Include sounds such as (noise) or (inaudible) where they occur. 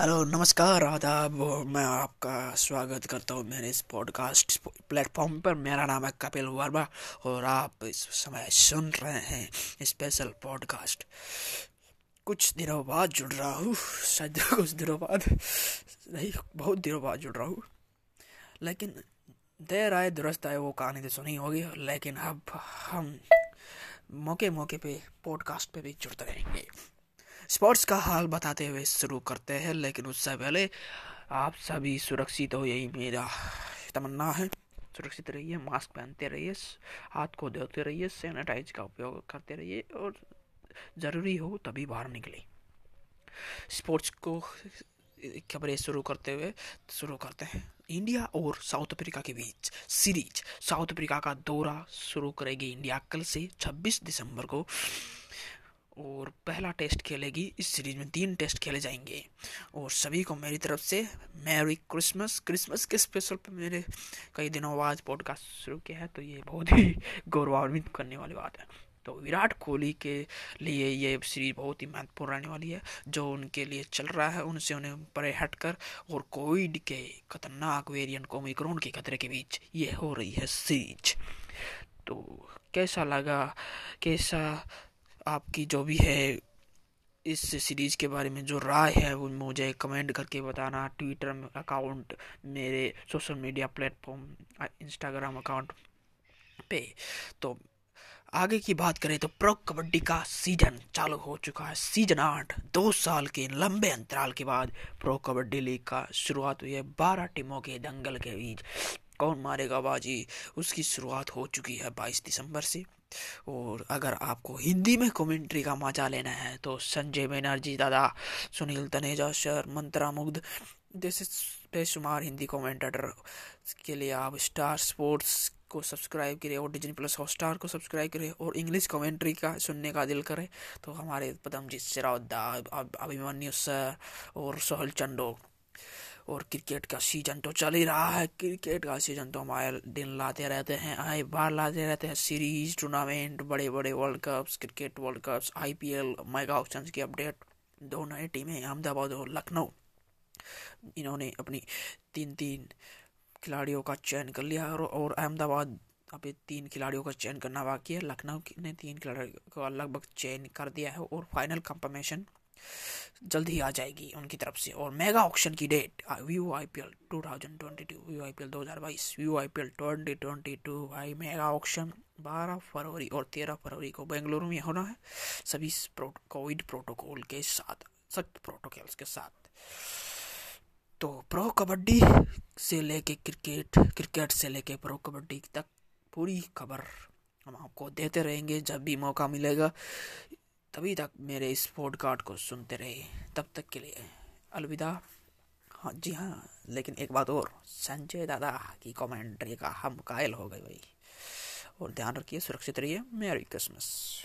Hello, नमस्कार, आदाब मैं आपका स्वागत करता हूँ मेरे इस पॉडकास्ट प्लेटफॉर्म पर। मेरा नाम है कपिल वर्मा, और आप इस समय सुन रहे हैं स्पेशल पॉडकास्ट कुछ दिनों बाद जुड़ रहा हूँ, शायद कुछ दिनों बाद, नहीं, बहुत दिनों बाद जुड़ रहा हूँ। लेकिन देर आए, दुरुस्त आए, वो कहानी तो सुनी होगी, लेकिन अब हम मौके मौके पे पॉडकास्ट पे भी जुड़ते रहेंगे। स्पोर्ट्स का हाल बताते हुए शुरू करते हैं, लेकिन उससे पहले आप सभी सुरक्षित हो, यही मेरा तमन्ना है। सुरक्षित रहिए, मास्क पहनते रहिए, हाथ को धोते रहिए, सैनिटाइज का उपयोग करते रहिए, और ज़रूरी हो तभी बाहर निकले स्पोर्ट्स को खबरें शुरू करते हुए शुरू करते हैं। इंडिया और साउथ अफ्रीका के बीच सीरीज़, साउथ अफ्रीका का दौरा शुरू करेगी इंडिया कल से 26 दिसंबर को। और पहला टेस्ट खेलेगी, इस सीरीज़ में तीन टेस्ट खेले जाएँगे। और सभी को मेरी तरफ़ से मैरी क्रिसमस क्रिसमस के स्पेशल पे मेरे कई दिनों बाद पॉडकास्ट शुरू किया है तो ये बहुत ही (laughs) गौरवान्वित करने वाली बात है। तो विराट कोहली के लिए ये सीरीज़ बहुत ही महत्वपूर्ण रहने वाली है, जो उनके लिए चल रहा है, उनसे उन्हें परे हटकर और कोविड के खतरनाक वेरिएंट कोमिक्रोन के खतरे के बीच ये हो रही है सीरीज़ तो कैसा लगा? कैसा आपकी जो भी है इस सीरीज़ के बारे में, जो राय है, वो मुझे कमेंट करके बताना। ट्विटर अकाउंट मेरे social media platform Instagram account पे। तो आगे की बात करें तो प्रो कबड्डी का सीज़न चालू हो चुका है। सीज़न आठ, दो साल के लंबे अंतराल के बाद प्रो कबड्डी लीग का शुरुआत हुई है। बारह टीमों के दंगल के बीच कौन मारेगा बाजी? उसकी शुरुआत हो चुकी है बाईस दिसंबर से। और अगर आपको हिंदी में कमेंट्री का मज़ा लेना है तो संजय बनर्जी दादा, सुनील तनेजा सर मंत्रा मुग्ध जैसे बेशुमार हिंदी कमेंटेटर के लिए आप स्टार स्पोर्ट्स को सब्सक्राइब करें और डिजनी प्लस हॉटस्टार को सब्सक्राइब करें और इंग्लिश कमेंट्री का सुनने का दिल करे। तो हमारे पदमजीत सिराउद्दा अभिमन्यु सर और सोहल चंडो और क्रिकेट का सीज़न तो चल ही रहा है। क्रिकेट का सीज़न तो हमारे दिन लाते रहते हैं आए बार लाते रहते हैं। सीरीज़ टूर्नामेंट बड़े बड़े world cups cricket world cups IPL mega option की अपडेट दो नए टीमें अहमदाबाद और लखनऊ। इन्होंने अपनी तीन तीन खिलाड़ियों का चयन कर लिया और, और अहमदाबाद अभी तीन खिलाड़ियों का चयन करना बाकी है। लखनऊ ने तीन खिलाड़ियों का लगभग चयन कर दिया है और फाइनल कंफर्मेशन जल्द ही आ जाएगी उनकी तरफ़ से। और मेगा ऑक्शन की date view I P L two thousand twenty two view I P L दो हज़ार बाईस view I P L twenty twenty two भाई मेगा ऑक्शन बारह फरवरी और तेरह फरवरी को बेंगलुरु में होना है। सभी कोविड प्रोटोकॉल के साथ, सख्त प्रोटोकॉल्स के साथ। तो प्रो कबड्डी से लेके क्रिकेट क्रिकेट से लेके प्रो कबड्डी तक पूरी खबर हम आपको देते रहेंगे। जब भी मौका मिलेगा तभी तक मेरे इस पॉडकास्ट को सुनते रहे तब तक के लिए अलविदा। हाँ जी हाँ लेकिन एक बात और। संजय दादा की कमेंट्री का हम कायल हो गए भाई। और ध्यान रखिए, सुरक्षित रहिए। मेरी क्रिसमस